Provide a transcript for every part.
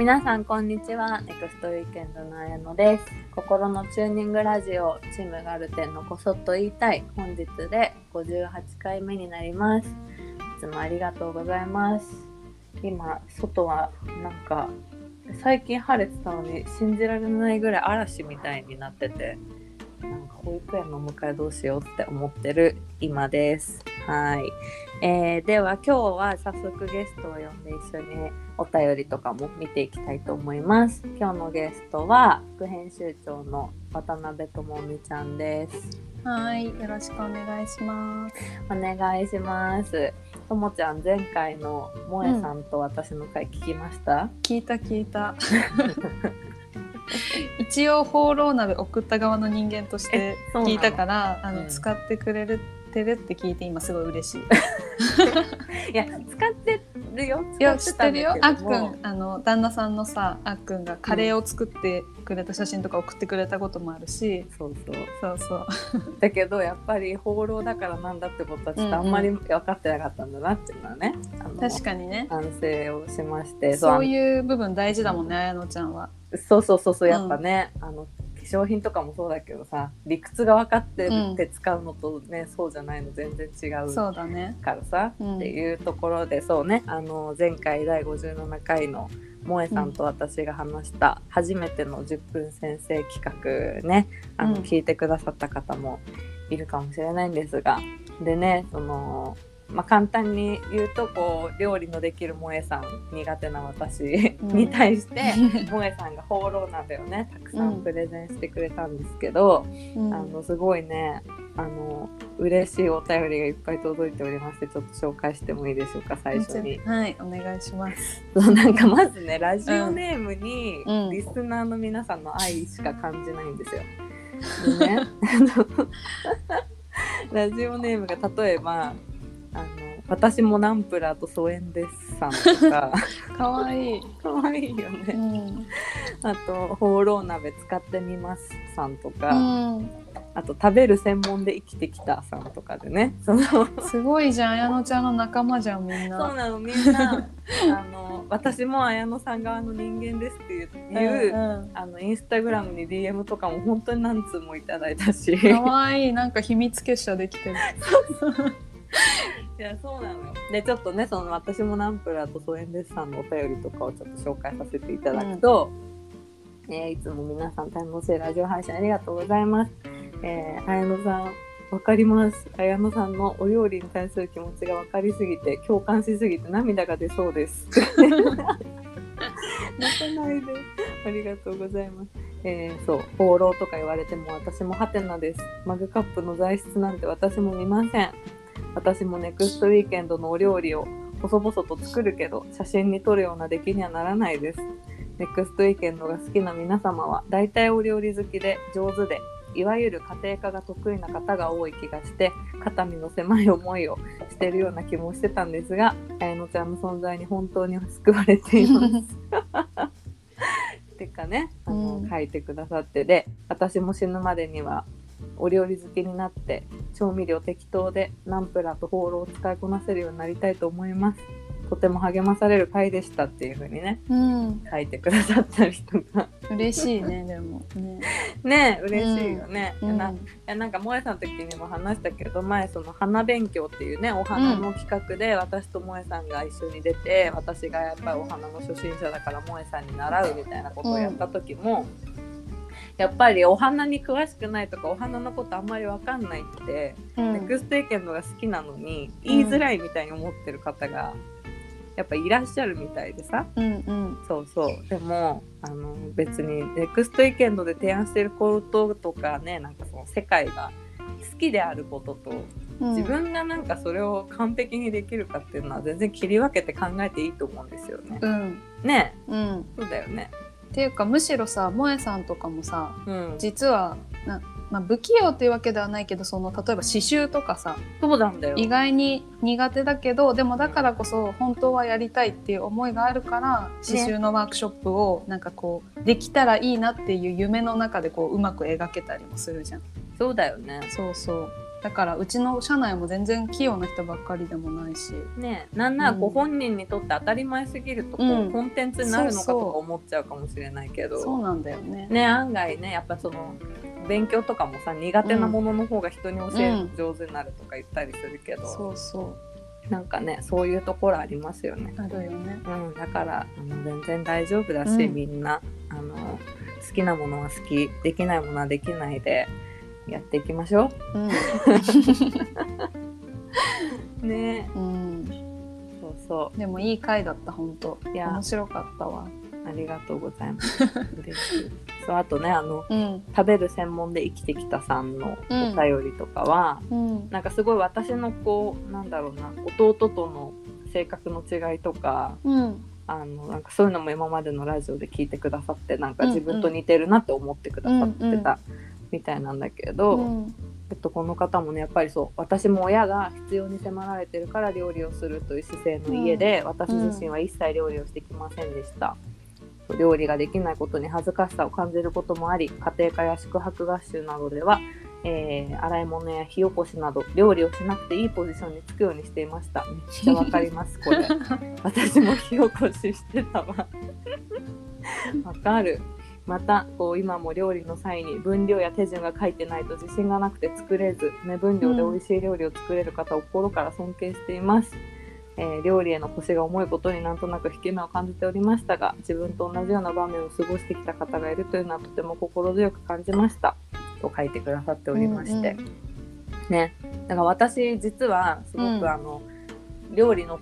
皆さんこんにちは。ネクストウィーケンドの綾乃です。心のチューニングラジオチームガルテンのこそっと言いたい。本日で58回目になります。いつもありがとうございます。今外はなんか最近晴れてたのに信じられないぐらい嵐みたいになっててなんか保育園のお迎えどうしようって思ってる今です。はい、えー、では今日は早速ゲストを呼んで一緒にお便りとかも見ていきたいと思います今日のゲストは副編集長の渡辺智美ちゃんですはい、よろしくお願いします。お願いしますともちゃん前回の萌えさんと私の回聞きました、聞いた聞いた。一応放浪鍋送った側の人間として聞いたから、あの、うん使ってくれるてるって聞いて今すごい嬉しい。いや使ってるよいや使知ってるよ。あっくたんあの旦那さんのさあっくんがカレーを作ってくれた写真とか送ってくれたこともあるし、そうそうそうそう。だけどやっぱり放浪だからなんだってことはちょっとあんまり分かってなかったんだなっていうのはね、あの確かにね。反省をしましてそうういう部分大事だもんね、綾乃ちゃんは。そうそうそうそうやっぱね、あの化粧品とかもそうだけどさ理屈が分かってうんて使うのとね、そうじゃないの全然違うそうだね。からさ、うん。っていうところでそうねあの前回第57回の萌えさんと私が話した初めての10分先生企画ねあの、うん。聞いてくださった方もいるかもしれないんですがでねその、まあ、簡単に言うとこう料理のできる萌えさん苦手な私うん。に対して、萌えさんが放浪鍋をね。たくさんプレゼンしてくれたんですけど、うん。あのすごいねあの嬉しいお便りがいっぱい届いておりましてちょっと紹介してもいいでしょうか最初に。はい、お願いします。なんかまずねラジオネームにうん。リスナーの皆さんの愛しか感じないんですよ。でね。ラジオネームが例えばあの「私もナンプラーと疎遠です」さんとか 可愛いい。かわいいようね。ん。あと「放浪鍋使ってみます」さんとうか、ん。あと「食べる専門で生きてきた」さんとかでねそのすごいじゃん、綾乃ちゃんの仲間じゃん、みんな。そうなのみんな あの私も綾乃さん側の人間ですっていう、うんあのインスタグラムに DM とかも本当に何通もいただいたしうん。可愛いなんか秘密結社できてる。いやそうなのよでちょっとねその私もナンプラーと疎遠ですさんのお便りとかをちょっと紹介させていただくと、えーいつも皆さん楽しいラジオ配信ありがとうございます。えー、綾乃さんわかります。綾乃さんのお料理に対する気持ちが分かりすぎて共感しすぎて涙が出そうです。泣かないで。ありがとうございます。えー、そう、放浪とか言われても私もハテナです。マグカップの材質なんて私も見ません。私もネクストウィーケンドのお料理を細々と作るけど写真に撮るような出来にはならないです。ネクストウィーケンドが好きな皆様は大体お料理好きで上手でいわゆる家庭科が得意な方が多い気がして肩身の狭い思いをしているような気もしてたんですが綾乃ちゃんの存在に本当に救われています。てかねあの、うん書いてくださってで私も死ぬまでにはお料理好きになって調味料適当でナンプラーとホーローを使いこなせるようになりたいと思います。とても励まされる回でしたっていう風にねうん。書いてくださったりとか嬉しいね、でも。ね。ね嬉しいよね。うんななんか萌えさんの時にも話したけど前その花勉強っていうねお花の企画で私と萌えさんが一緒に出て、私がやっぱりお花の初心者だから萌えさんに習うみたいなことをやった時も、やっぱりお花に詳しくないとかお花のことあんまり分かんないって、うんネクストエケンドが好きなのに言いづらいみたいに思ってる方がやっぱいらっしゃるみたいでさ。うんうん。そうそうでもあの別にネクストイケンドで提案していることとかねなんかその世界が好きであることとうん自分がなんかそれを完璧にできるかっていうのは全然切り分けて考えていいと思うんですよね。うん。ねうん。そうだよね。っていうかむしろさ萌えさんとかもさうん、実はな、まあ、不器用っていうわけではないけどその例えば刺繍とかさそうなんだよ。意外に苦手だけどでもだからこそ本当はやりたいっていう思いがあるから刺繍のワークショップをなんかこうできたらいいなっていう夢の中でこううまく描けたりもするじゃん。そうだよね。そうそうだからうちの社内も全然器用な人ばっかりでもないし。ねなんならごうん本人にとって当たり前すぎるとこう、うん。コンテンツになるのかとか思っちゃうかもしれないけど。そうなんだよね。ね案外ねやっぱその勉強とかもさ苦手なものの方が人に教えるの上手になるとか言ったりするけど、そうそなんかねそういうところありますよね。うあるよね。うん、だからあの全然大丈夫だし、うん。みんな。あの好きなものは好きできないものはできないでやっていきましょう。ね。うん、そうそでもいい回だった本当。いや。面白かったわ。うありがとうございます。嬉しい。そうあとねあのうん。食べる専門で生きてきたさんのおうん。便りとかは、うん。なんかすごい私のこうなんだろうな弟との性格の違いとかうん。あのなんかそういうのも今までのラジオで聞いてくださってなんかうんうん。自分と似てるなって思ってくださってたみたいなんだけど、うん。えっと、この方もねやっぱりそう私も親が必要に迫られてるから料理をするという姿勢の家で、私自身は一切料理をしてきませんでした。料理ができないことに恥ずかしさを感じることもあり家庭科や宿泊合習などでは、えー洗い物や火起こしなど料理をしなくていいポジションにつくようにしていました。めっちゃわかりますこれ。私も火起こししてたわ。わかるまたこう今も料理の際に分量や手順が書いてないと自信がなくて作れず目分量で美味しい料理を作れる方を心から尊敬しています、えー料理への腰が重いことになんとなく引け目を感じておりましたが自分と同じような場面を過ごしてきた方がいるというのはとても心強く感じました。と書いてくださっておりまして、うん。ね。だから私実はすごく、うん。あの料理の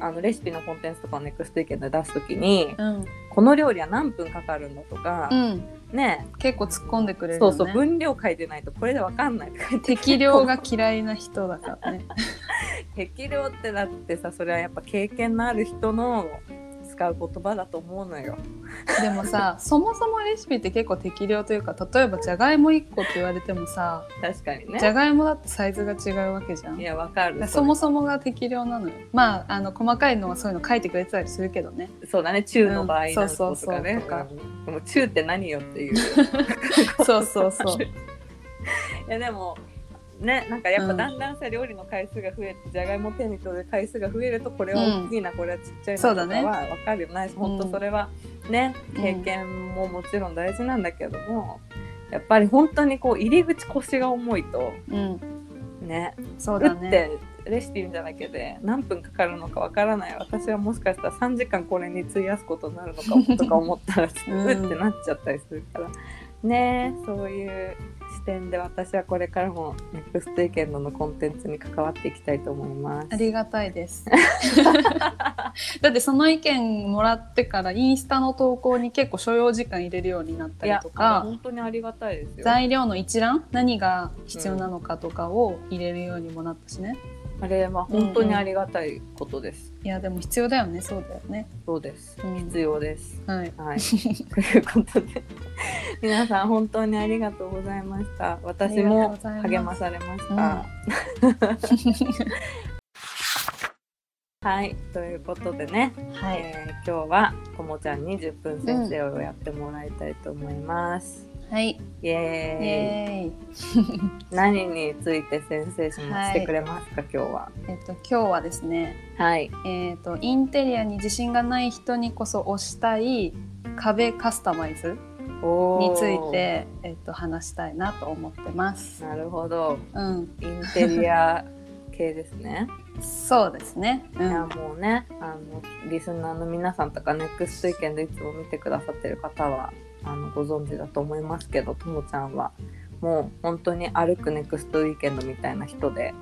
あのレシピのコンテンツとかをネクスト意見で出す時にうん。この料理は何分かかるんだとか、うん。ね。結構突っ込んでくれるよね。そうそう分量書いてないとこれでわかんない適量が嫌いな人だからね。適量ってだってさそれはやっぱ経験のある人の使う言葉だと思うのよ。でもさ そもそもレシピって結構適量というか例えばじゃがいも1個って言われてもさ確かにじゃね。がいもだってサイズが違うわけじゃんいやわかる。そもそもが適量なのよまああの細かいのはそういうの書いてくれてたりするけどねそうだね中の場合うんなんそうそうそうとかね。でも中って何よっていう。そうそうそう いやでもねなんかやっぱうん。だんだんさ、料理の回数が増えてじゃがいも手に取る回数が増えるとこれは大きいな、これはちっちゃいなとかそうだね。は分かる。よないし本当それはね、うん。経験ももちろん大事なんだけども、やっぱり本当にこう入り口腰が重いとうん。ねそうだね。てレシピ見ただけで何分かかるのかわからない。私はもしかしたら3時間これに費やすことになるのかもとか思ったら うってなっちゃったりするから、ねえそういう視点で私はこれからもネクスト意見のコンテンツに関わっていきたいと思いますあ。りがたいです だってその意見もらってからインスタの投稿に結構所要時間入れるようになったりとか本当にありがたいですよ。材料の一覧何が必要なのかとかを入れるようにもなったしね、あれは本当にありがたいことです。いやでも必要だよねそうだよね、そうです。うん必要です。はいはい。ということで、皆さん本当にありがとうございました。私も励まされました。はい、ということでね、はい、えー今日はともちゃんに10分先生をやってもらいたいと思います。はい、イイエーイ何について先生しもしてくれますか、今日は？えっと今日はですねはい。えっとインテリアに自信がない人にこそ推したい壁カスタマイズについ。て、えっと話したいなと思ってます。なるほど。うん、インテリア系ですね。そうですね。ういやん、もうねあのリスナーの皆さんとかネクスト意見でいつも見てくださってる方はあのご存知だと思いますけどともちゃんはもう本当に歩くネクストウィーケンドみたいな人で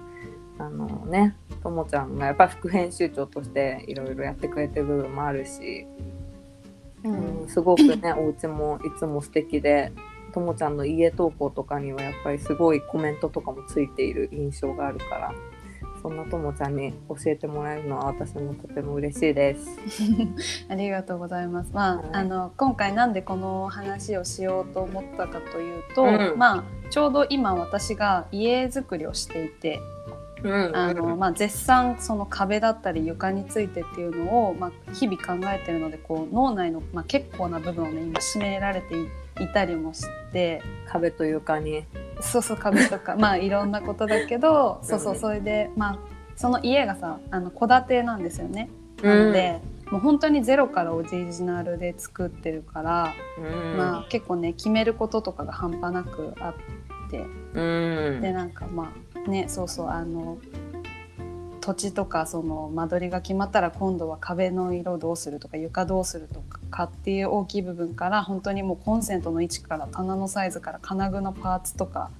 あのねともちゃんがやっぱり副編集長としていろいろやってくれてる部分もあるし、ううんん、すごくねお家もいつも素敵でともちゃんの家投稿とかにはやっぱりすごいコメントとかもついている印象があるからそんなともちゃんに教えてもらえるのは私もとても嬉しいです。ありがとうございます。まあ、はい。あの今回なんでこの話をしようと思ったかというと、うん。まあちょうど今私が家づくりをしていて、うんあのまあ絶賛その壁だったり床についてっていうのをまあ日々考えてるので、こう脳内のまあ結構な部分をね今占められていいたりもして、壁と床にそうそう壁とかまあいろんなことだけどそうそうそれでまあその家がさあの戸建てなんですよね。なので、もう本当にゼロからオリジナルで作ってるから、うん。まあ結構ね決めることとかが半端なくあって。うん。でなんかまあねそうそうあの土地とかその間取りが決まったら今度は壁の色どうするとか床どうするとかっていう大きい部分から本当にもうコンセントの位置から棚のサイズから金具のパーツとか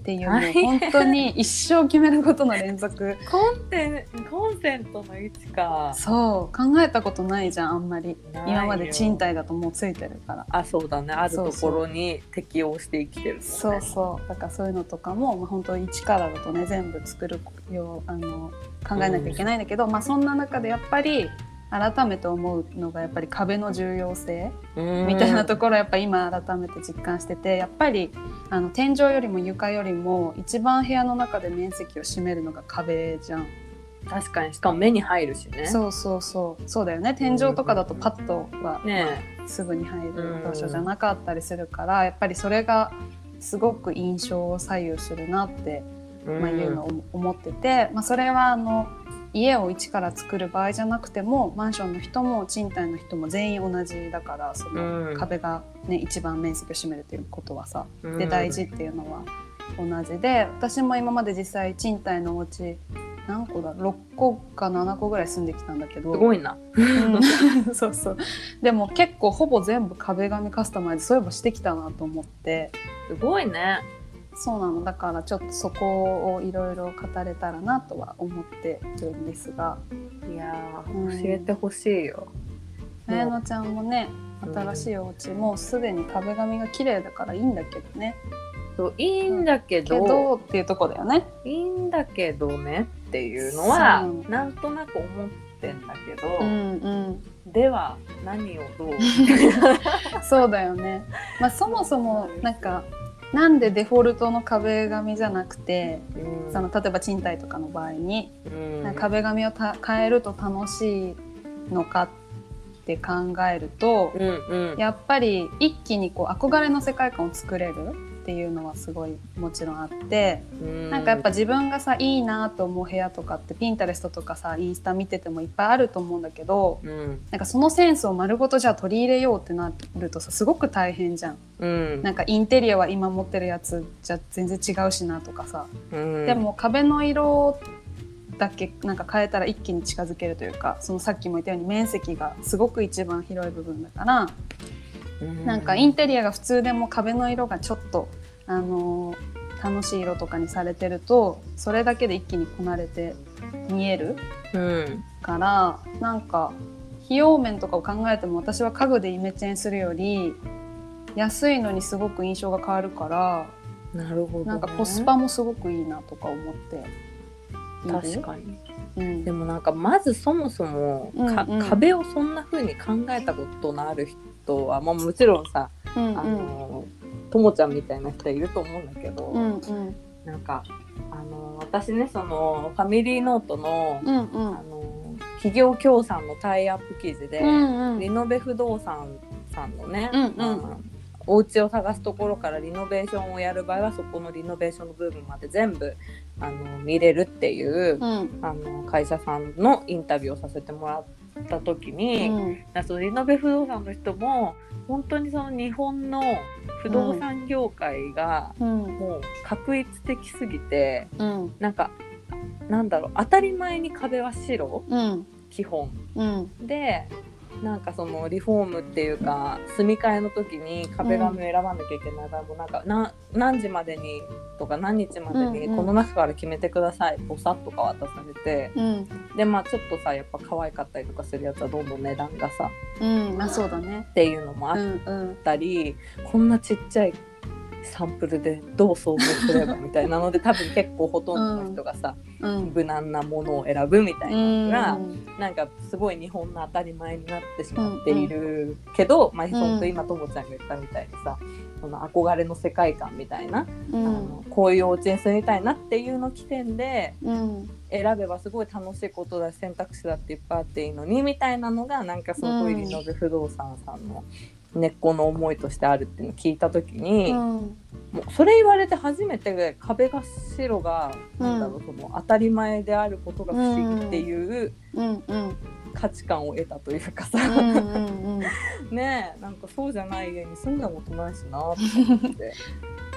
っていうのを大変本当に一生決めることの連続。コンテンコンセントの位置か。そう考えたことないじゃんあんまり。今まで賃貸だともうついてるから。あそうだね。あるところに適応して生きてるね。そうそう。だからそういうのとかも、まあ、本当一からだとね全部作るようあの考えなきゃいけないんだけど、まあそんな中でやっぱり改めて思うのがやっぱり壁の重要性うん。みたいなところやっぱ今改めて実感しててやっぱりあの天井よりも床よりも一番部屋の中で面積を占めるのが壁じゃん。確かに。しかも目に入るしね。そうそうそう。そうだよね。天井とかだとパッとは、ねすぐに入る場所じゃなかったりするから、やっぱりそれがすごく印象を左右するなって、えまあ、いうのを思ってて、まあ、それはあの家を一から作る場合じゃなくてもマンションの人も賃貸の人も全員同じだからそのうん。壁が、ね、一番面積を占めるっていうことはさうん。で大事っていうのは同じで私も今まで実際賃貸のお家何個だ6個か7個ぐらい住んできたんだけどすごいな。うん。そうそう。でも結構ほぼ全部壁紙カスタマイズそういえばしてきたなと思って。すごいねそうなの。だからちょっとそこをいろいろ語れたらなとは思ってるんですが。いやうんー教えてほしいよ、綾乃ちゃんもねうん新しいお家もうすでに壁紙が綺麗だからいいんだけどね。そういいんだけけどどっていうとこだよね。いいんだけどねっていうのはなんとなく思ってんだけど、うんうん。では何をどう？そうだよね。まあそもそもなんかなんでデフォルトの壁紙じゃなくてうん。その例えば賃貸とかの場合にうん。壁紙をた変えると楽しいのかって考えると、うんうん。やっぱり一気にこう憧れの世界観を作れるっていうのはすごいもちろんあって、うん。なんかやっぱ自分がさいいなと思う部屋とかってピンタレストとかさインスタ見ててもいっぱいあると思うんだけどうん。なんかそのセンスを丸ごとじゃあ取り入れようってなるとさすごく大変じゃん。うん。なんかインテリアは今持ってるやつじゃ全然違うしなとかさ、うん。でも壁の色だけなんか変えたら一気に近づけるというかそのさっきも言ったように面積がすごく一番広い部分だから、なんかインテリアが普通でも壁の色がちょっと、あのー楽しい色とかにされてるとそれだけで一気にこなれて見えるうん。からなんか費用面とかを考えても私は家具でイメチェンするより安いのにすごく印象が変わるからなるほど、ね、なんかコスパもすごくいいなとか思って確かに。うん。でもなんかまずそもそもか、うんうん。壁をそんな風に考えたことのある人は、まあ、もちろんさ、うんあのともちゃんみたいな人はいると思うんだけど、うんうん。なんかあの私ねそのファミリーノートの,、うんうん。あの企業協賛のタイアップ記事で、うんうん。リノベ不動産さんのね、うんうん。お家を探すところからリノベーションをやる場合はそこのリノベーションの部分まで全部あの見れるっていう、うん。あの会社さんのインタビューをさせてもらった時に、うん。そのリノベ不動産の人も本当にその日本の不動産業界がうん。もう確一的すぎてうん。なんかなんだろう当たり前に壁は白うん。基本。うん。でなんかそのリフォームっていうか住み替えの時に壁紙を選ばなきゃいけない場合もなんかな何時までにとか何日までにうんうん。この中から決めてくださいボサッとか渡されてうん。でまあちょっとさやっぱ可愛かったりとかするやつはどんどん値段がさうんまあそうだね。っていうのもあっうんうん。たり、こんなちっちゃいサンプルでどう想像すればみたいなので多分結構ほとんどの人がさ、うん。無難なものを選ぶみたいなのが、うん。なんかすごい日本の当たり前になってしまっているけど、まあ本当今ともちゃんが言ったみたいにさその憧れの世界観みたいな、うあんのこういうお家に住みたいなっていうの起点でうん。選べばすごい楽しいことだし選択肢だっていっぱいあっていいのにみたいなのがなんかすごいうんリノベ不動産さんの。根っこの思いとしてあるっていうのを聞いた時に、うん。もうそれ言われて初めて壁が白が、なんだろうその当たり前であることが不思議っていう価値観を得たというかさ、ねえなんかそうじゃない家に住んだことないしなと思って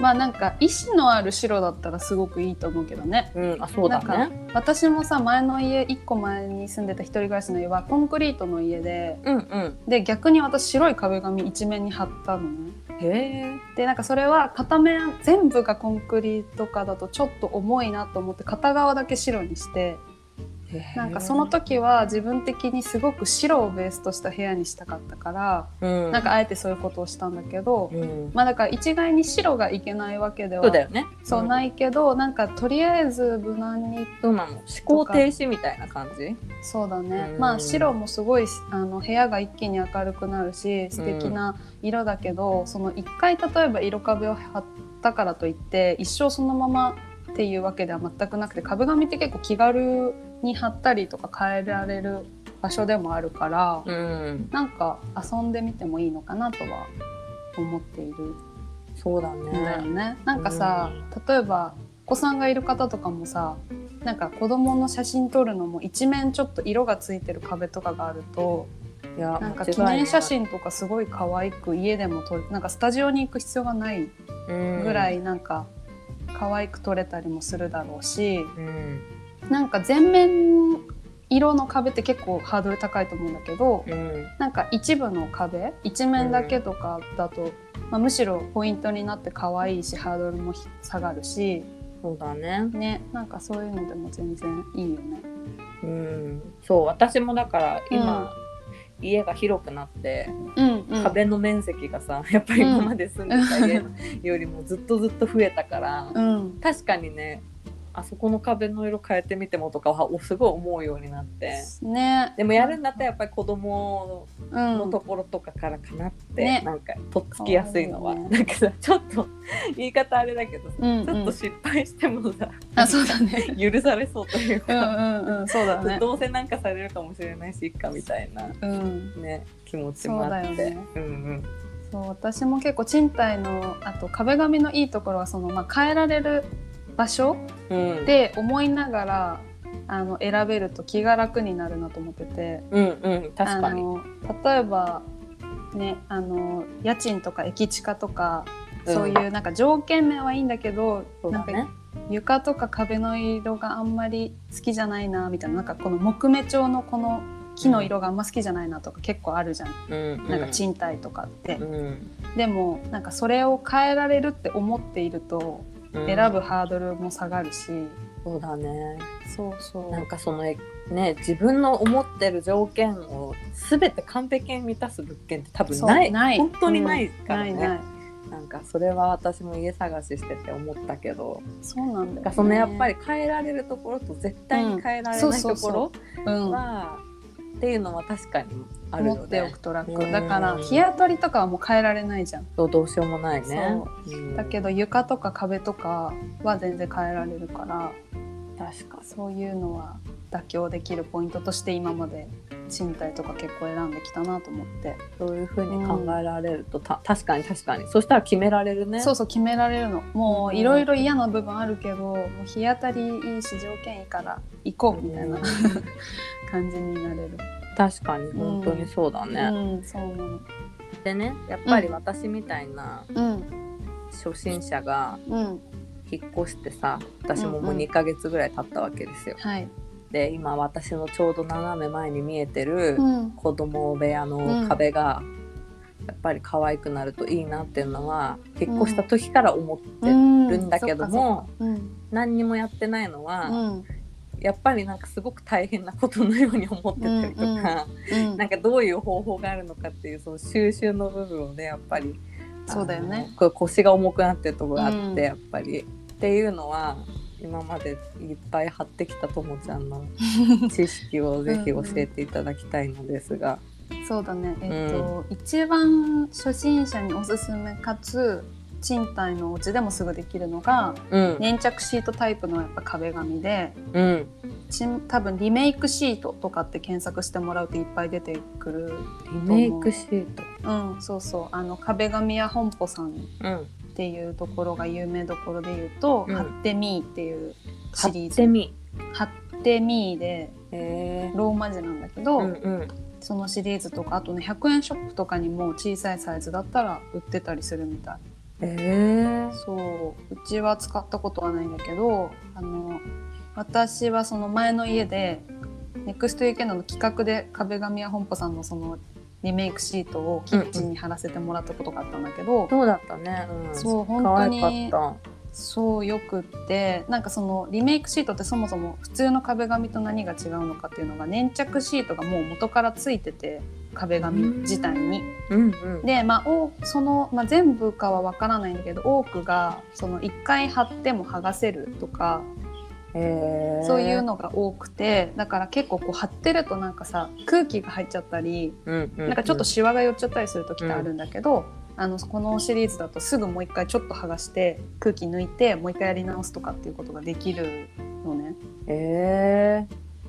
まあなんか意志のある白だったらすごくいいと思うけどね。うんあそうだね。私もさ前の家1個前に住んでた一人暮らしの家はコンクリートの家でうんうん。で逆に私白い壁紙一面に貼ったのね。へえ。でなんかそれは片面全部がコンクリートかだとちょっと重いなと思って片側だけ白にしてなんかその時は自分的にすごく白をベースとした部屋にしたかったから、うん。なんかあえてそういうことをしたんだけど、うん。まあだから一概に白がいけないわけではそうだよね。そうないけどなんかとりあえず無難にそうなの思考停止みたいな感じ？そうだね、うん。まあ白もすごいあの部屋が一気に明るくなるし素敵な色だけど、その一回例えば色壁を貼ったからといって一生そのままっていうわけでは全くなくて壁紙って結構気軽に貼ったりとか変えられる場所でもあるから、うん。なんか遊んでみてもいいのかなとは思っている。そうだね。ね。なんかさ、例えばお子さんがいる方とかもさなんか子供の写真撮るのも一面ちょっと色がついてる壁とかがあるといやなんか記念写真とかすごい可愛く家でも撮るなんかスタジオに行く必要がないぐらいなんか可愛く撮れたりもするだろうし、うんなんか全面色の壁って結構ハードル高いと思うんだけど、うん。なんか一部の壁一面だけとかだと、まあ、むしろポイントになって可愛いしハードルも下がるしそうだね。ねなんかそういうのでも全然いいよね。うん。そう私もだから今、家が広くなってうんうん、壁の面積がさ やっぱり今まで住んでた家よりもずっとずっと増えたから、うん。確かにねあそこの壁の色変えてみてもとかはおすごい思うようになって。ね。でもやるんだったらやっぱり子供うんのところとかからかなって、ね。なんかとっつきやすいのは、ね。なんかさちょっと言い方あれだけどさ、うんうん。ちょっと失敗してもさあそうだね。許されそうといううんか、うんうんそうだね。どうせなんかされるかもしれないしいっかみたいなうん。ね気持ちもあって。うんうん。そう私も結構賃貸のあと壁紙のいいところはその、まあ、変えられる場所うん。で思いながらあの選べると気が楽になるなと思ってて。うんうん確かに。あの例えばねあの家賃とか駅近とか、うん。そういうなんか条件面はいいんだけどなんか床とか壁の色があんまり好きじゃないなみたいななんかこの木目調のこの木の色があんま好きじゃないなとか結構あるじゃん、うんなんか賃貸とかって。うん。でもなんかそれを変えられるって思っているとうん選ぶハードルも下がるし、そうだね。そうそう。なんかそのね自分の思ってる条件を全て完璧に満たす物件って多分ない。ない。本当にないからね、ないない。なんかそれは私も家探ししてて思ったけど、そうなんだよ、ね、そのやっぱり変えられるところと絶対に変えられうんないところうん、は、っていうのは確かにあるよ持っておねくだから日当たりとかはもう変えられないじゃん。そうどうしようもないね。だけど床とか壁とかは全然変えられるから確かそういうのは妥協できるポイントとして今まで賃貸とか結構選んできたなと思って、そういうふうに考えられると、た確かに確かに。そしたら決められるね。そうそう決められるの。もうんういろいろ嫌な部分あるけどもう日当たりいいし条件いいから行こうみたいな。うん感じになれる。確かに本当にそうだね、うん、そうなの。でねやっぱり私みたいなうん、初心者がうん、引っ越してさ私ももううんうん。2ヶ月ぐらい経ったわけですよ。はい。で今私のちょうど斜め前に見えてるうん、子供部屋の壁がやっぱり可愛くなるといいなっていうのは引っ越した時から思ってるんだけども、うん、何にもやってないのは、うん、やっぱりなんかすごく大変なことのように思ってたりとか、うん、なんかどういう方法があるのかっていうその収集の部分をねやっぱりそうだよね。腰が重くなってるところがあって、うん。やっぱり。っていうのは今までいっぱい張ってきたともちゃんの 知識をぜひ教えていただきたいのですが。そうだね。えっと、一番初心者におすすめかつ賃貸のお家でもすぐできるのがうん。粘着シートタイプのやっぱ壁紙でうん。ち多分リメイクシートとかって検索してもらうといっぱい出てくるリメイクシート。うんそうそう。あの壁紙屋本舗さんうん。っていうところが有名どころで言うと「うん。貼ってみー」っていうシ買リーズ。ってみ「貼ってみー」でへえローマ字なんだけど、うんうん。そのシリーズとかあとね100円ショップとかにも小さいサイズだったら売ってたりするみたいへえそううちは使ったことはないんだけどあの私はその前の家でネクスト UK の企画で壁紙屋本舗さんのそのリメイクシートをキッチンに貼らせてもらったことがあったんだけど、そうだったね。うん。そう本可当に愛かっそうよくってなんかそのリメイクシートってそもそも普通の壁紙と何が違うのかっていうのが粘着シートがもう元からついてて壁紙自体に。たうんうん。で、まあ、おその、まあ、全部かは分からないんだけど多くがその1回貼っても剥がせるとかへえそういうのが多くてだから結構こう貼ってるとなんかさ空気が入っちゃったりうんうん。なんかちょっとシワが寄っちゃったりする時ってあるんだけど、あのこのシリーズだとすぐもう一回ちょっと剥がして空気抜いてもう一回やり直すとかっていうことができるのね。へえ。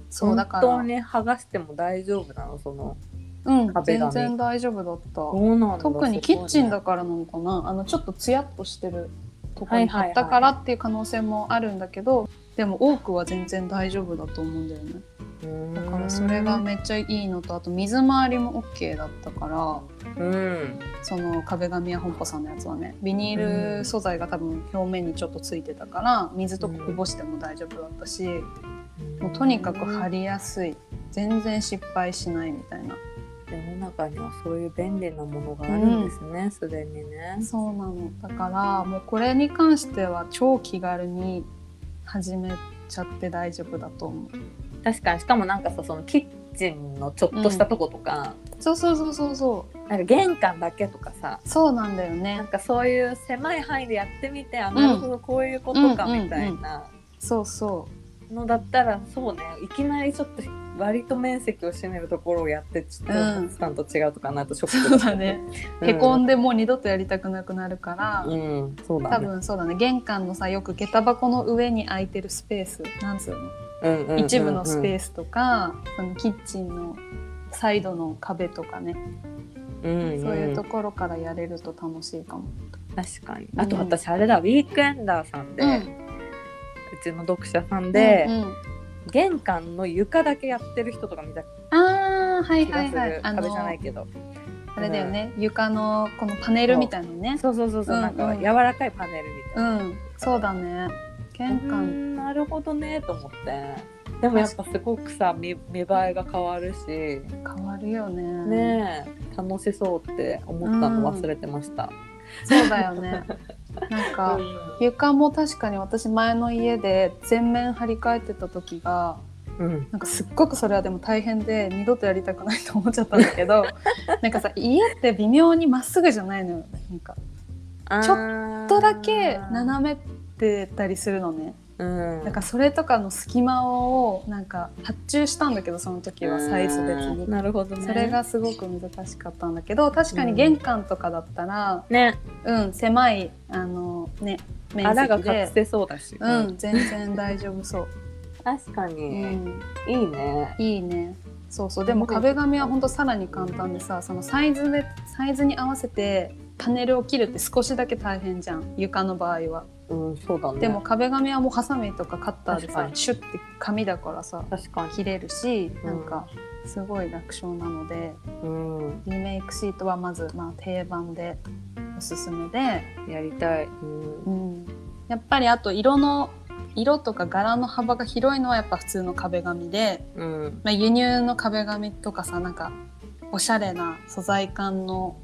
そうだから。本当に剥がしても大丈夫なの？その。うん、全然大丈夫だった。そうなんだ特にキッチンだすからなのかな。あのちょっとツヤっとしてるとこに貼ったからっていう可能性もあるんだけど、でも多くは全然大丈夫だと思うんだよね。だからそれがめっちゃいいのとあと水回りも OK だったからうん。その壁紙や本舗さんのやつはねビニール素材が多分表面にちょっとついてたから水とかこぼしても大丈夫だったし、もうとにかく貼りやすい。全然失敗しないみたいな。世の中にはそういう便利なものがあるんですねすで、にね。そうなの。だからもうこれに関しては超気軽に始めちゃって大丈夫だと思う。確かに。しかもなんかさそのキッチンのちょっとしたとことか、そうそうそうそうそう。なんか玄関だけとかさ。そうなんだよなんねかそういう狭い範囲でやってみて、あなるほどこういうことかうんみたいなそうそのだったらそうね。いきなりちょっと割と面積を占めるところをやってちょっうん。とスタンと違うとかなるとショうックそうだね、へこんんでもう二度とやりたくなくなるから、うん。そうだ多ね分そうだね。玄関のさよく下駄箱の上に空いてるスペース。なんつうの、うんうんうんうん一部のスペースとかそのキッチンのサイドの壁とかね、うんうんそういうところからやれると楽しいかも。確かに。あと私あれだ、ウィークエンダーさんで、うちの読者さんで、うんうん。玄関の床だけやってる人とか見たあーはいはいはい。あ壁じゃないのけど。あれだよね、床のこのパネルみたいなのね。そうそうそうそう、うんなんかうん柔らかいパネルみたいな、うん、そうだね。玄う関、んなるほどねと思って。でもやっぱすごくさ見見栄えが変わるし。変わるよね。ねえ楽しそうって思ったの忘れてました、そうだよね。なんか、床も確かに私前の家で全面張り替えてた時がうん。なんかすっごくそれはでも大変で二度とやりたくないと思っちゃったんだけど なんかさ家って微妙にまっすぐじゃないのよ。なんかちょっちょっとだけ斜めってたりするのね。うん。なんかそれとかの隙間をなんか発注したんだけどその時はサイズ別に。なるほどね。それがすごく難しかったんだけど確かに玄関とかだったら、ね。うん、狭いあのね面穴が積で隠せそうだし、うん、全然大丈夫そう。確かうに、ん、いいね。いいね。そうそう。でも壁紙は本当さらに簡単でさ、そのサイズでサイズに合わせてパネルを切るって少しだけ大変じゃん。床の場合は。うんそうだね。でも壁紙はもうハサミとかカッターでさシュッて紙だからさ確かに。切れるし、うん。なんかすごい楽勝なので、うん。リメイクシートはまずまあ定番でおすすめで、やりたい、うん。うん、やっぱりあと色の色とか柄の幅が広いのはやっぱ普通の壁紙で。うん。まあ、輸入の壁紙とかさなんかおしゃれな素材感の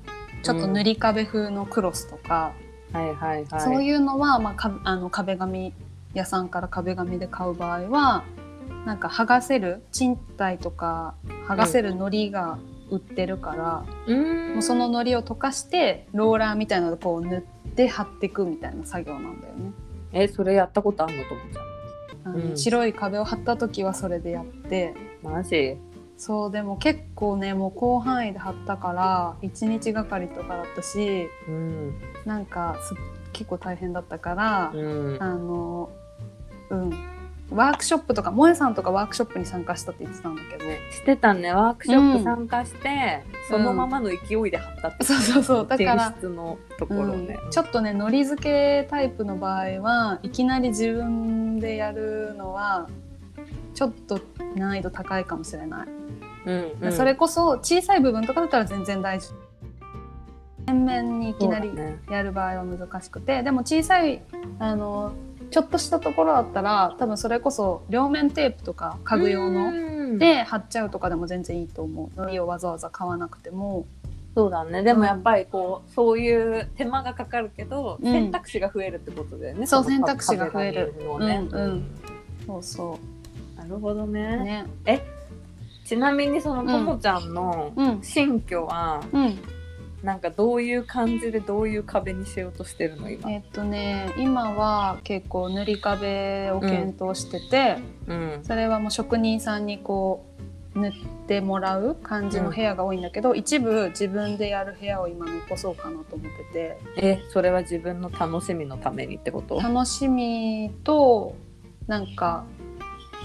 ちょっと塗り壁風のクロスとか、はいはいはい。そういうのは、まあ、かあの壁紙屋さんから壁紙で買う場合はなんか剥がせる賃貸とか剥がせる糊が売ってるから、うん。もうその糊を溶かしてローラーみたいなのでこう塗って貼っていくみたいな作業なんだよね。えそれやったことあんのと思っちゃあのうん。白い壁を貼った時はそれでやって。うマジ？そうでも結構ねもう広範囲で貼ったから1日がかりとかだったしうんなんかす結構大変だったから、うん。あのうん。ワークショップとか萌えさんとかワークショップに参加したって言ってたんだけど。してたね。ワークショッうんプ参加して、そのままの勢いで貼ったってそうそうそう。だからのところね、うん。ちょっとねのり付けタイプの場合はいきなり自分でやるのはちょっと難易度高いかもしれない、うんうん。それこそ小さい部分とかだったら全然大丈夫。全面にいきなりやる場合は難しくて、でも小さいあのちょっとしたところだったら多分それこそ両面テープとか家具用のうん。で貼っちゃうとかでも全然いいと思う。のりをわざわざ買わなくてもそうだね。でもやっぱりこうそういう手間がかかるけど、うん。選択肢が増えるってことだよね。そうの選択肢が増える。のね、うんうん。そうそなるほどうね。ねちなみにそのともちゃんのうん。新居はうん。なんかどういう感じでどういう壁にしようとしてるの今、えっとね今は結構塗り壁を検討してて、うん。それはもう職人さんにこう塗ってもらう感じの部屋が多いんだけど、一部自分でやる部屋を今残そうかなと思ってて。えそれは自分の楽しみのためにってこと？楽しみとなんか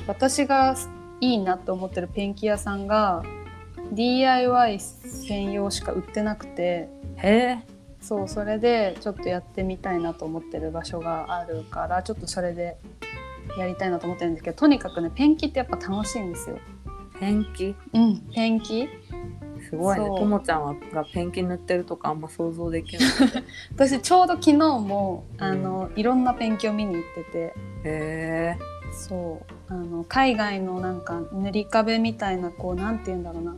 私がいいなと思ってるペンキ屋さんが DIY 専用しか売ってなくてへえ。そうそれでちょっとやってみたいなと思ってる場所があるからちょっとそれでやりたいなと思ってるんですけどとにかくねペンキってやっぱ楽しいんですよ。ペンキ？うん、ペンキ。すごいね。ともちゃんはがペンキ塗ってるとかあんま想像できない。私ちょうど昨日もあの、いろんなペンキを見に行ってて。へえ。そうあの海外のなんか塗り壁みたいなこうなんて言うんだろうな。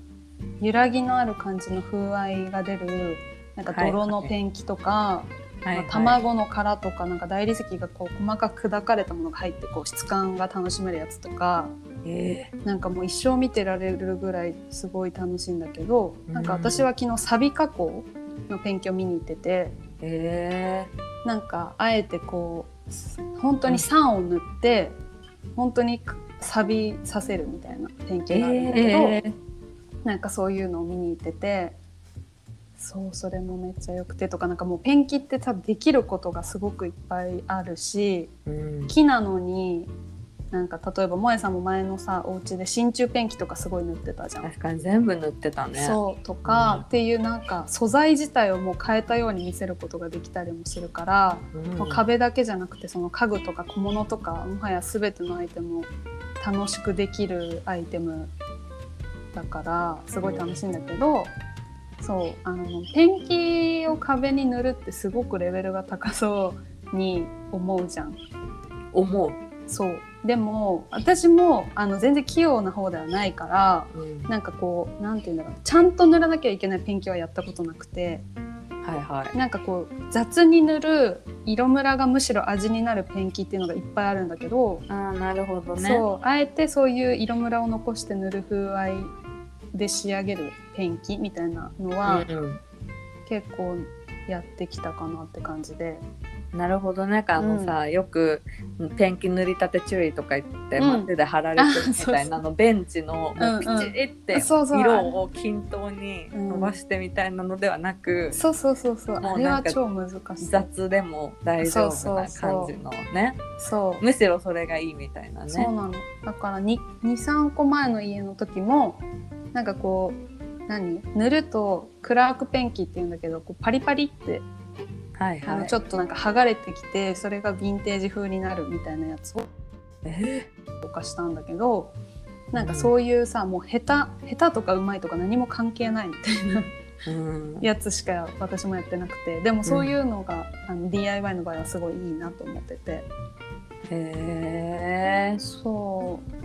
揺らぎのある感じの風合いが出るなんか泥のペンキとか、はい、まあ卵の殻とかなんか大理石がこう細かく砕かれたものが入ってこう質感が楽しめるやつとかえなんかもう一生見てられるぐらいすごい楽しいんだけど、うん。なんか私は昨日サビ加工のペンキを見に行っててー、え。なんかあえてこう本当に酸を塗って、本当に錆びさせるみたいなペンー、キがあるんだけど、えー。なんかそういうのを見に行っててそうそれもめっちゃよくてとかなんかもうペンキって多分できることがすごくいっぱいあるしうん、木なのになんか例えば萌さんも前のさお家で真鍮ペンキとかすごい塗ってたじゃん。確かに全部塗ってたねそうとか、うんっていうなんか素材自体をもう変えたように見せることができたりもするから、うん壁だけじゃなくてその家具とか小物とかもはや全てのアイテムを楽しくできるアイテムだからすごい楽しいんだけど、そうあのペンキを壁に塗るってすごくレベルが高そうに思うじゃん。思う、そうでも私もあの全然器用な方ではないからうん、なんかこうなんて言うんだろうちゃんと塗らなきゃいけないペンキはやったことなくてはいはい。なんかこう雑に塗る色ムラがむしろ味になるペンキっていうのがいっぱいあるんだけど、ああなるほどね。そうあえてそういう色ムラを残して塗る風合いで仕上げるペンキみたいなのは、うんうん。結構やってきたかなって感じで。なるほどなんかあのさ、よくペンキ塗りたて注意とか言って、うん。街で貼られてるみたいなのベンチのもうピチってそうそう。色を均等に伸ばしてみたいなのではなく、そうそうそうそう。あれは超難しい。雑でも大丈夫なそうそうそう感じのね。そうむしろそれがいいみたいなね。そうなの。だから23個前の家の時もなんかこう何？塗るとクラークペンキっていうんだけどこうパリパリって、はいはい。あのちょっとなんか剥がれてきてそれがヴィンテージ風になるみたいなやつをえとかしたんだけどなんかそういうさ、もう下手下手とかうまいとか何も関係ないみたいなーうん。やつしか私もやってなくてでもそういうのが、あの DIY の場合はすごいいいなと思ってて。へえそう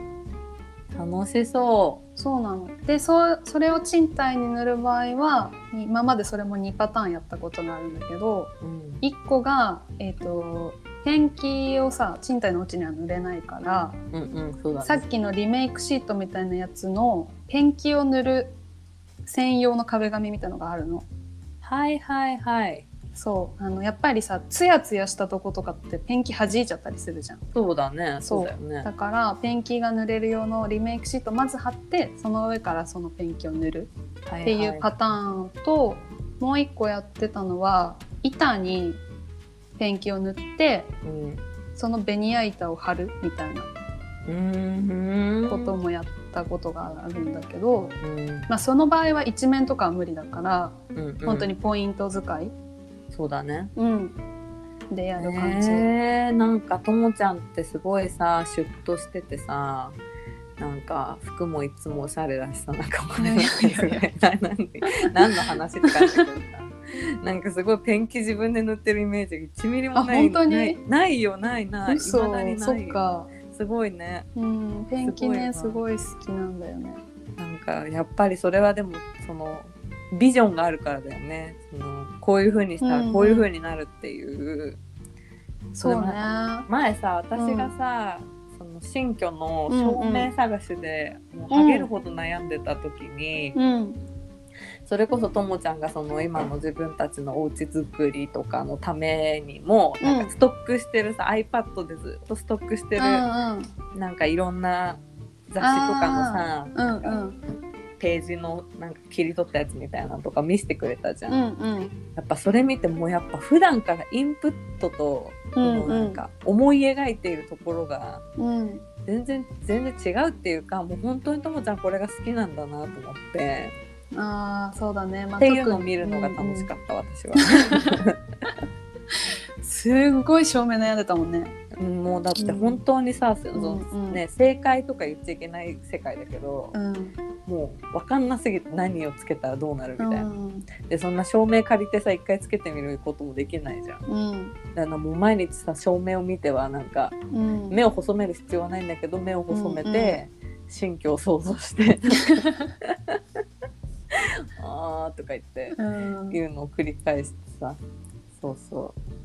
楽しそそうなの。でそそれを賃貸に塗る場合は今までそれも2パターンやったことがあるんだけどう、うん、1個が、えー、とペンキをさ賃貸のうちには塗れないから、うんうんさっきのリメイクシートみたいなやつのペンキを塗る専用の壁紙みたいのがあるの。はいはいはいそう。あのやっぱりさツヤツヤしたとことかってペンキ弾いちゃったりするじゃん。そうだね。そう。だよね。だからペンキが塗れる用のリメイクシートまず貼ってその上からそのペンキを塗るはっていうパターンと、もう一個やってたのは板にペンキを塗ってうんそのベニヤ板を貼るみたいなうん。こともやったことがあるんだけど、うん。まあ、その場合は一面とかは無理だから、うんうん。本当にポイント使い、そうだね。うん、でやる感じ。えー、なんかともちゃんってすごいさシュッとしててさなんか服もいつもおしゃれだしさなんかこれ何何の話って感じなんかすごいペンキ自分で塗ってるイメージが1ミリもないあ本当に？ないないよないない。嘘未だにそないか、すごいね。うん、ペンキねすすごい好きなんだよね。なんかやっぱりそれはでもそのビジョンがあるからだよね。そのこういう風にしたうんうん。らこういう風になるっていう、そうね。前さ私がさ、その新居のうんうん照明探しで、もうハゲるほど悩んでた時に、うん、それこそともちゃんがその今の自分たちのお家作りとかのためにも、うん。なんかストックしてるさ iPad でずっとストックしてる、うんなんかいろんな雑誌とかのさ、んページのなんか切り取ったやつみたいなのとか見せてくれたじゃん、うんうん。やっぱそれ見てもうやっぱ普段からインプットとこうん。のなんか思い描いているところがうん。全然全然違うっていうかもう本当にともちゃんこれが好きなんだなと思って。ああそうだね、まあ、っていうのを見るのが楽しかった、私は、すっごい照明悩んでたもんね。うんもうだって本当にさ、そのうんうん。ね、正解とか言っちゃいけない世界だけど、うん。もう分かんなすぎて何をつけたらどうなるみたいな、うんでそんな照明借りてさ一回つけてみることもできないじゃん。うん。だからもう毎日さ照明を見てはなんかうん。目を細める必要はないんだけど目を細めて新居を想像して あーとか言ってうん。いうのを繰り返してさ。そうそう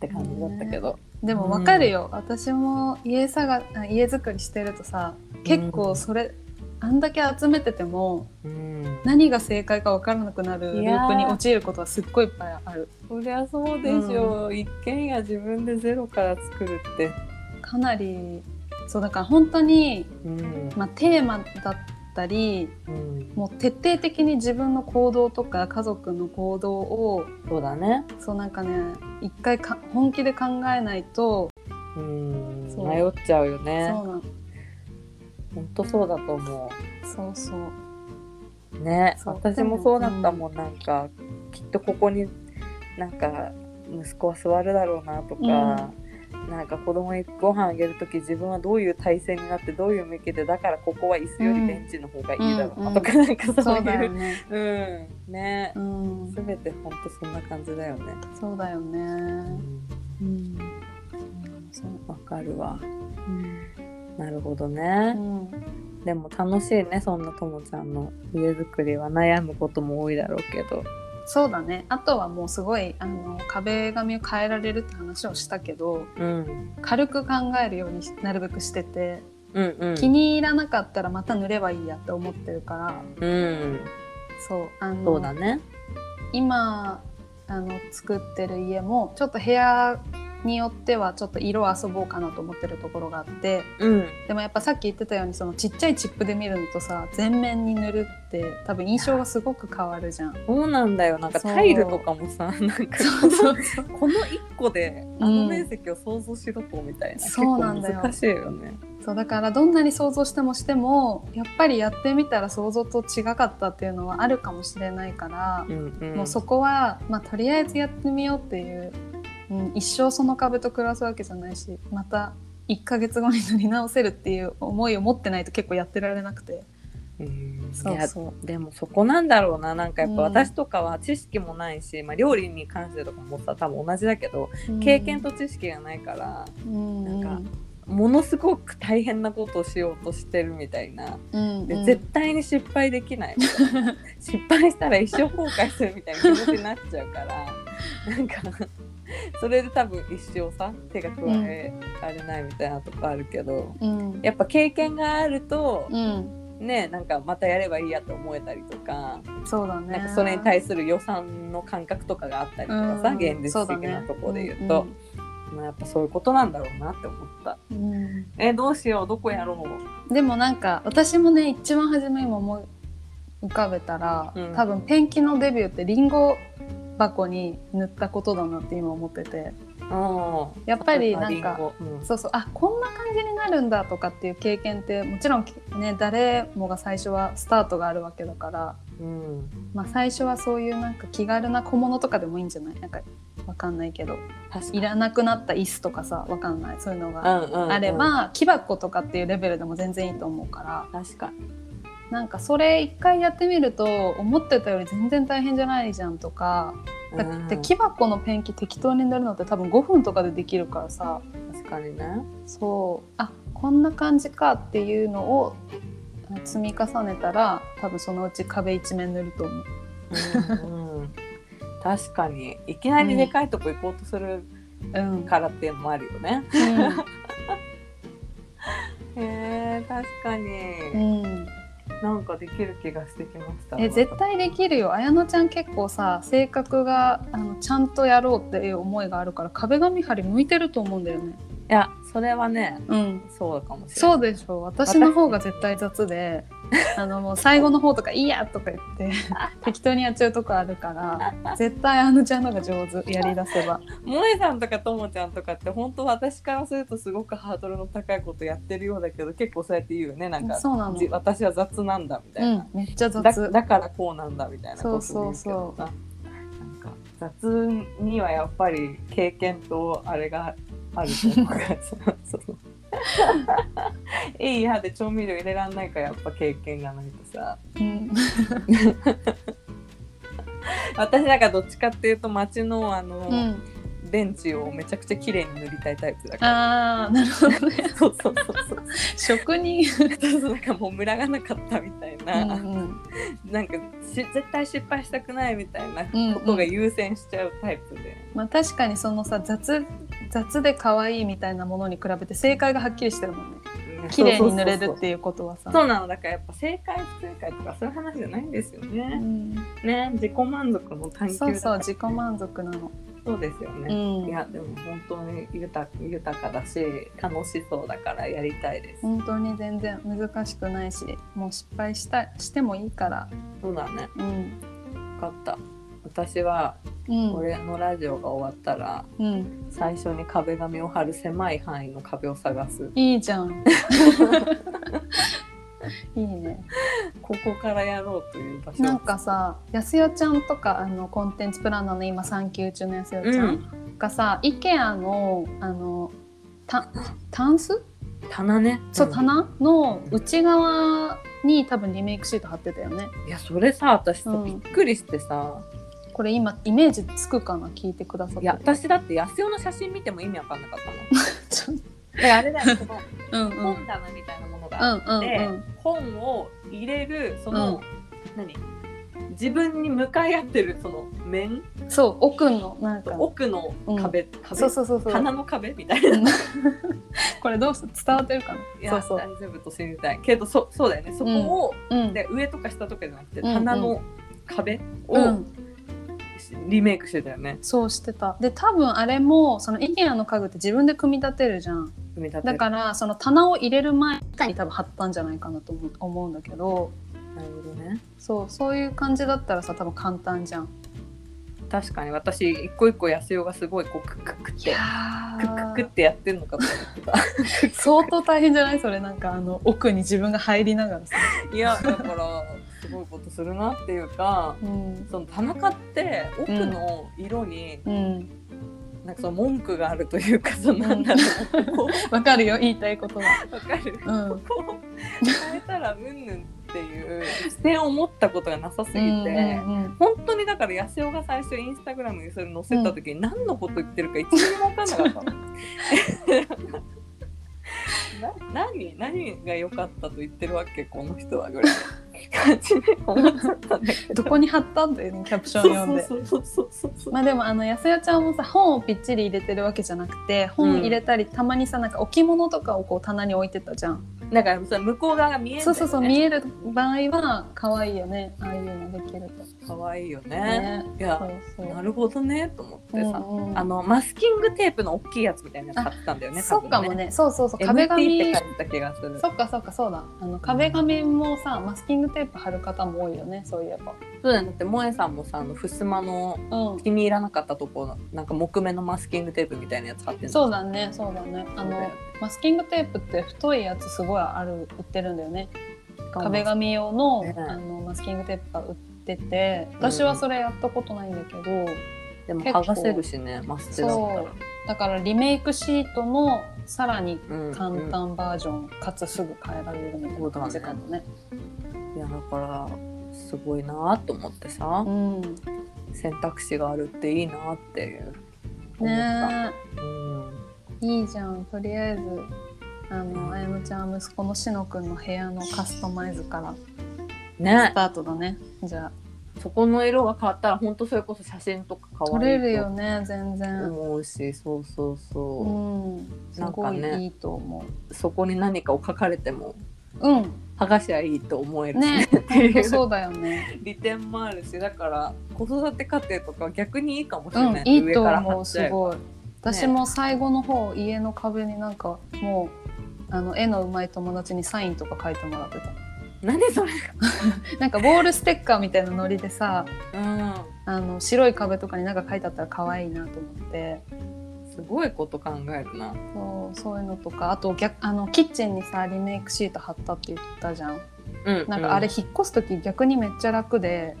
って感じだったけど、でもわかるよ、私も家探あ家作りしてるとさ結構それ、あんだけ集めててもうん、何が正解か分からなくなるルー。ープに陥ることはすっごいいっぱいある。そりゃそうでしょう、一軒家自分でゼロから作るって、かなりそうだから本当に、うん。まあ、テーマだったりうん、もう徹底的に自分の行動とか家族の行動をそうだね、そうなんかね一回か本気で考えないと、うん、迷っちゃうよそうねなの本当そうだと思そうそう。うね。そう。私もそうだったもん、なんかきっとここになんか息子は座るだろうなとか、なんか子供にご飯あげる時自分はどういう体勢になってどういう向きでだからここは椅子よりベンチの方がいいだろうなとか、なんかそういうよね。うん。ねうん。全て本当そんな感じだよね。そうだよね。うん。そうわかるわ。うん。なるほどうね、ん。でも楽しいねそんなともちゃんの家作りは。悩むことも多いだろうけどそうだね。あとはもうすごいあの壁紙を変えられるって話をしたけどうん。軽く考えるようになるべくしてて、うんうん。気に入らなかったらまた塗ればいいやって思ってるからうん。そうあのそうだね。今あの作ってる家もちょっと部屋によってはちょっと色遊ぼうかなと思ってるところがあってうん。でもやっぱさっき言ってたようにそのちっちゃいチップで見るのとさ全面に塗るって多分印象がすごく変わるじゃん。そうなんだよ。なんかタイルとかもさなんかそうそう この一個であの面積を想像しろとみたいな、そうなん。だよ難しいよね。そうだからどんなに想像してもしてもやっぱりやってみたら想像と違かったっていうのはあるかもしれないから、うんうん。もうそこは、まあ、とりあえずやってみようっていう、うん、一生その壁と暮らすわけじゃないしまた1ヶ月後に塗り直せるっていう思いを持ってないと結構やってられなくて。うん。そういやそうでもそこなんだろうな。なんかやっぱうん。私とかは知識もないし、まあ、料理に関してとかもさ多分同じだけど経験と知識がないから、うん。なんかものすごく大変なことをしようとしてるみたいな。うんうん。で絶対に失敗できない。失敗したら一生後悔するみたいな気持ちになっちゃうから。なんか それで多分一生さ手が加えられないみたいなとこあるけど、うん。やっぱ経験があるとうん。ねなんかまたやればいいやって思えたりとかそうだね。なんかそれに対する予算の感覚とかがあったりとかさ、うん。現実的なところで言うと、まあ、やっぱそういうことなんだろうなって思った。うん。うんえどうしよう？どこやろう？でもなんか私もね一番初めに思い浮かべたら、うん。多分ペンキのデビューってリンゴ箱に塗ったことだなって今思ってて。うん。やっぱりなんかうん。そうそう。あこんな感じになるんだとかっていう経験ってもちろんね誰もが最初はスタートがあるわけだから、うん。まあ、最初はそういうなんか気軽な小物とかでもいいんじゃない？なんかわかんないけど。いらなくなった椅子とかさわかんない？そういうのがうんうんうん。あれば、木箱とかっていうレベルでも全然いいと思うから。確かになんかそれ一回やってみると思ってたより全然大変じゃないじゃんとかだってうん。木箱のペンキ適当に塗るのって多分5分とかでできるからさ。確かにね。そう。あこんな感じかっていうのを積み重ねたら多分そのうち壁一面塗ると思う。うんうん 確かに。いきなりでかいとこ行こうとするうん。からっていうのもあるよね。うん。へえ確かに、うんなんかできる気がしてきました。え絶対できるよ。綾乃ちゃん結構さ性格があのちゃんとやろうっていう思いがあるから壁紙張り向いてると思うんだよね。いやそれはねうん。そうかもしれない。そうでしょ。私の方が絶対雑であのもう最後の方とか「いいや!」とか言って 適当にやっちゃうとこあるから絶対あのちゃんの方が上手やりだせば。萌えさんとかともちゃんとかって本当私からするとすごくハードルの高いことやってるようだけど結構そうやって言うよね。なんかそうなのじ私は雑なんだみたいな、うんめっちゃだ雑。だからこうなんだみたいなことそう言そうそうけどさな雑にはやっぱり経験とあれがあると思うから。そ いい歯で調味料入れらんないからやっぱ経験がないとさ。うん。私なんかどっちかっていうと街のあの、うんベンチをめちゃくちゃ綺麗に塗りたいタイプだから。あーなるほどね。そうそうそうそう。職人。そうそうなんかもうムラがなかったみたいな、うんうん。なんかし絶対失敗したくないみたいなことが優先しちゃうタイプで、まあ確かにそのさ雑雑で可愛いみたいなものに比べて正解がはっきりしてるもんね。綺麗に塗れるっていうことはさ。そうなの。だからやっぱ正解不正解とかそういう話じゃないんですようね。ん。ね。自己満足の探求そうそう自己満足なのそうですようね。んいやでも本当に豊豊かだし楽しそうだからやりたいです。本当に全然難しくないしもう失敗したしてもいいからそうだね。うん分かった。私はうん俺のラジオが終わったらうん最初に壁紙を貼る狭い範囲の壁を探す。いいじゃん いいねここからやろうという場所。をなんかさやすよちゃんとかあのコンテンツプランナーの今産休中のやすよちゃんがさ、IKEA のあのたタンス？棚ね。そう、ん。棚の内側に多分リメイクシート貼ってたよね。いやそれさ私さ、うん。びっくりしてさ。これ今イメージつくかな？聞いてくださって。いや私だって安代の写真見ても意味わかんなかったもん。ちょであれだよその本棚みたいなものがうんうんあって、うん。本を入れるその、うん。何？自分に向かい合ってるその面？そう奥のなんか。奥の壁、壁？そうそうそうそう。棚の壁みたいな？うん。これどうす伝わってるかな？いやそうそう。大丈夫と信じたい。けどそそうだよね。そこを、うん。で上とか下とかじゃなくて棚の壁をうんリメイクしてたよね、そうしてた。で多分あれもその IKEA の家具って自分で組み立てるじゃん。組み立てる。だからその棚を入れる前に多分貼ったんじゃないかなと思うんだけど。なるほどね。そうそういう感じだったらさ多分簡単じゃん。確かに。私一個一個安代がすごいこうクックックって。クックックってやってんのかと思ってた。相当大変じゃない？それなんかあの奥に自分が入りながらさ、いやだからすごいことするなっていうかうん。その田中って奥の色にうん、なんかその文句があるというかそのなんだろう わかるよ言いたいことは。わかる、うん。ここ変えたらうんぬんっていう視点を持ったことがなさすぎて、うんうん本当にだから安代が最初インスタグラムにそれ載せた時に何のこと言ってるか一ミ分かんなかったの。な何何が良かったと言ってるわけこの人はぐらい。の感じで思っちゃったんだけど。どこに貼ったんだよねキャプション読んで。まあでもあのやすよちゃんもさ本をぴっちり入れてるわけじゃなくて本入れたり、たまにさなんか置物とかをこう棚に置いてたじゃん。だからさ向こう側が見えるね、そうそうそう見える場合は可愛いよねああいうのできると。可愛いよね。ね。いやなるほどねと思ってさ、うんうん。あのマスキングテープの大きいやつみたいなやつ買ってたんだよねそうかもね。そうそうそう。壁紙。って書いてた気がする。そっかそっかそうだ。あの壁紙もさマスキングテープ貼る方も多いよねそういえば。そうだよだって萌えさんもさあの襖のうん。気に入らなかったとこなんか木目のマスキングテープみたいなやつ貼ってんの。そうだねそうだね。あのマスキングテープって太いやつすごいある売ってるんだよね。壁紙用の,、ね。あのマスキングテープが売ってて私はそれやったことないんだけど、でも剥がせるしねマステだったら。だからリメイクシートのさらにうん簡単バージョン、かつすぐ変えられるみたいな感じかもね。いやだからすごいなと思ってさ、うん、選択肢があるっていいなっていう。思った、ねうん。えいいじゃん。とりあえずあのあやむちゃん息子のしのくんの部屋のカスタマイズからねスタートだねじゃあそこの色が変わったら本当それこそ写真とか可撮愛いれるよとね全然。思うしそうそうそう、うん、すごなんかねいいいと思そこに何かを書かれてもう。うん、剥がしゃいいと思えるしねね、って本いう当そうだよね。利点もあるしだから子育て家庭とかは逆にいいかもしうんれない、、いいと上から貼思う。っちゃえばすごい。私も最後の方、家の壁になんかもうあの絵の上手い友達にサインとか書いてもらってた。何それ？なんかボールステッカーみたいなノリでさ、うんあの白い壁とかになんか書いてあったら可愛いなと思って。すごいこと考えるな。そうそういうのとか。あと逆あのキッチンにさリメイクシート貼ったって言ったじゃん。うんなんかあれ引っ越す時逆にめっちゃ楽で、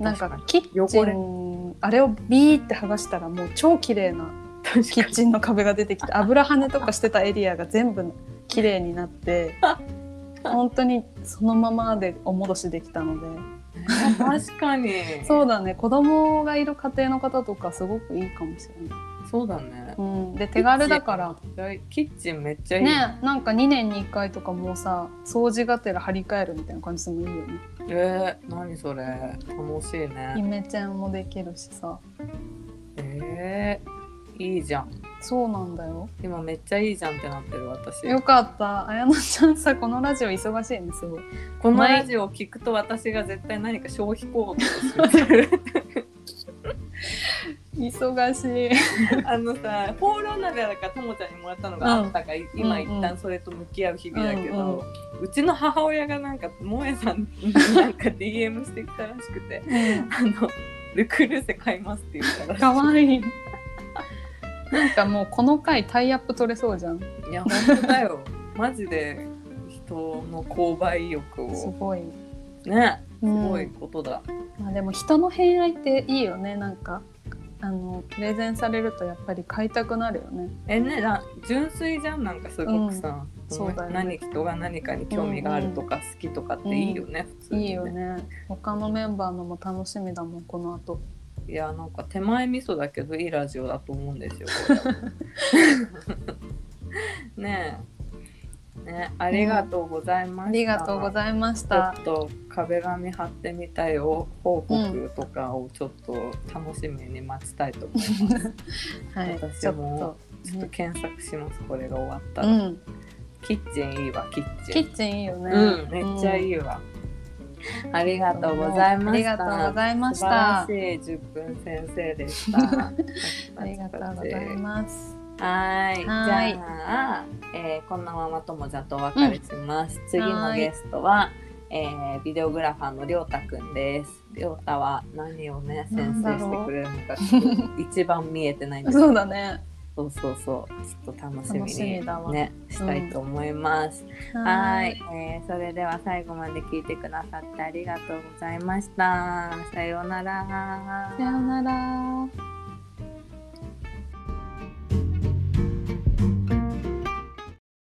なんか確かキッチンあれをビーって剥がしたらもう超綺麗な確キッチンの壁が出てきて油跳ねとかしてたエリアが全部綺麗になって 本当にそのままでお戻しできたので。確かに。そうだね。子供がいる家庭の方とかすごくいいかもしれない、そうだね。うん、で手軽だから。キッチンめっちゃいい、ねなんか2年に1回とかもうさ掃除がてら張り替えるみたいな感じでもいいよね。えー、何それ。楽しいね。イメチェンもできるしさ。えー、いいじゃん。そうなんだよ。今めっちゃいいじゃんってなってる私。よかった。綾乃ちゃんさこのラジオ忙しいねすごい。このラジオを聞くと私が絶対何か消費行動をする忙しい。あのさホーロー鍋だからともちゃんにもらったのがあったから、今一旦それと向き合う日々だけど、うんうちの母親がなんか萌えさんになんか DM してきたらしくてあのルクルーセ買いますって言ったらしいかわいいなんかもうこの回タイアップ取れそうじゃん。いや本当だよ。マジで人の購買意欲を。すごい。ね。すうんごいことだ、まあでも人の偏愛っていいよね。なんかあのプレゼンされるとやっぱり買いたくなるよね。えねな純粋じゃん。なんかすごくさ、うん。そうだよね。何人が何かに興味があるとか好きとかっていいよね、普通にいいよね。他のメンバーのも楽しみだもんこの後いやなんか手前味噌だけどいいラジオだと思うんですよ ねえ。ねありがとうございました、ありがとうございましちょたっと壁紙貼ってみたよ報告とかをちょっと楽しみに待ちたいと思います、はい。私ちょっもとちょっと検索しますこれが終わったら、うん。キッチンいいわキッチン。キッチンいいよね。うんめっちゃいいいわ、ありがとうございました。ありがとうございまし素晴らたしい10分先生でした。ありがとうございます。はい。はい。じゃあ、えーこんなままともじゃとお別れします、次のゲストは、えービデオグラファーのりょうたくんです。りょうたは何をね先生してくれるのか 一番見えてないんですけど。そうだねそうそうそう。ちょっと楽しみにねしたいと思います、はい、えーそれでは最後まで聞いてくださってありがとうございました。さようなら。さようなら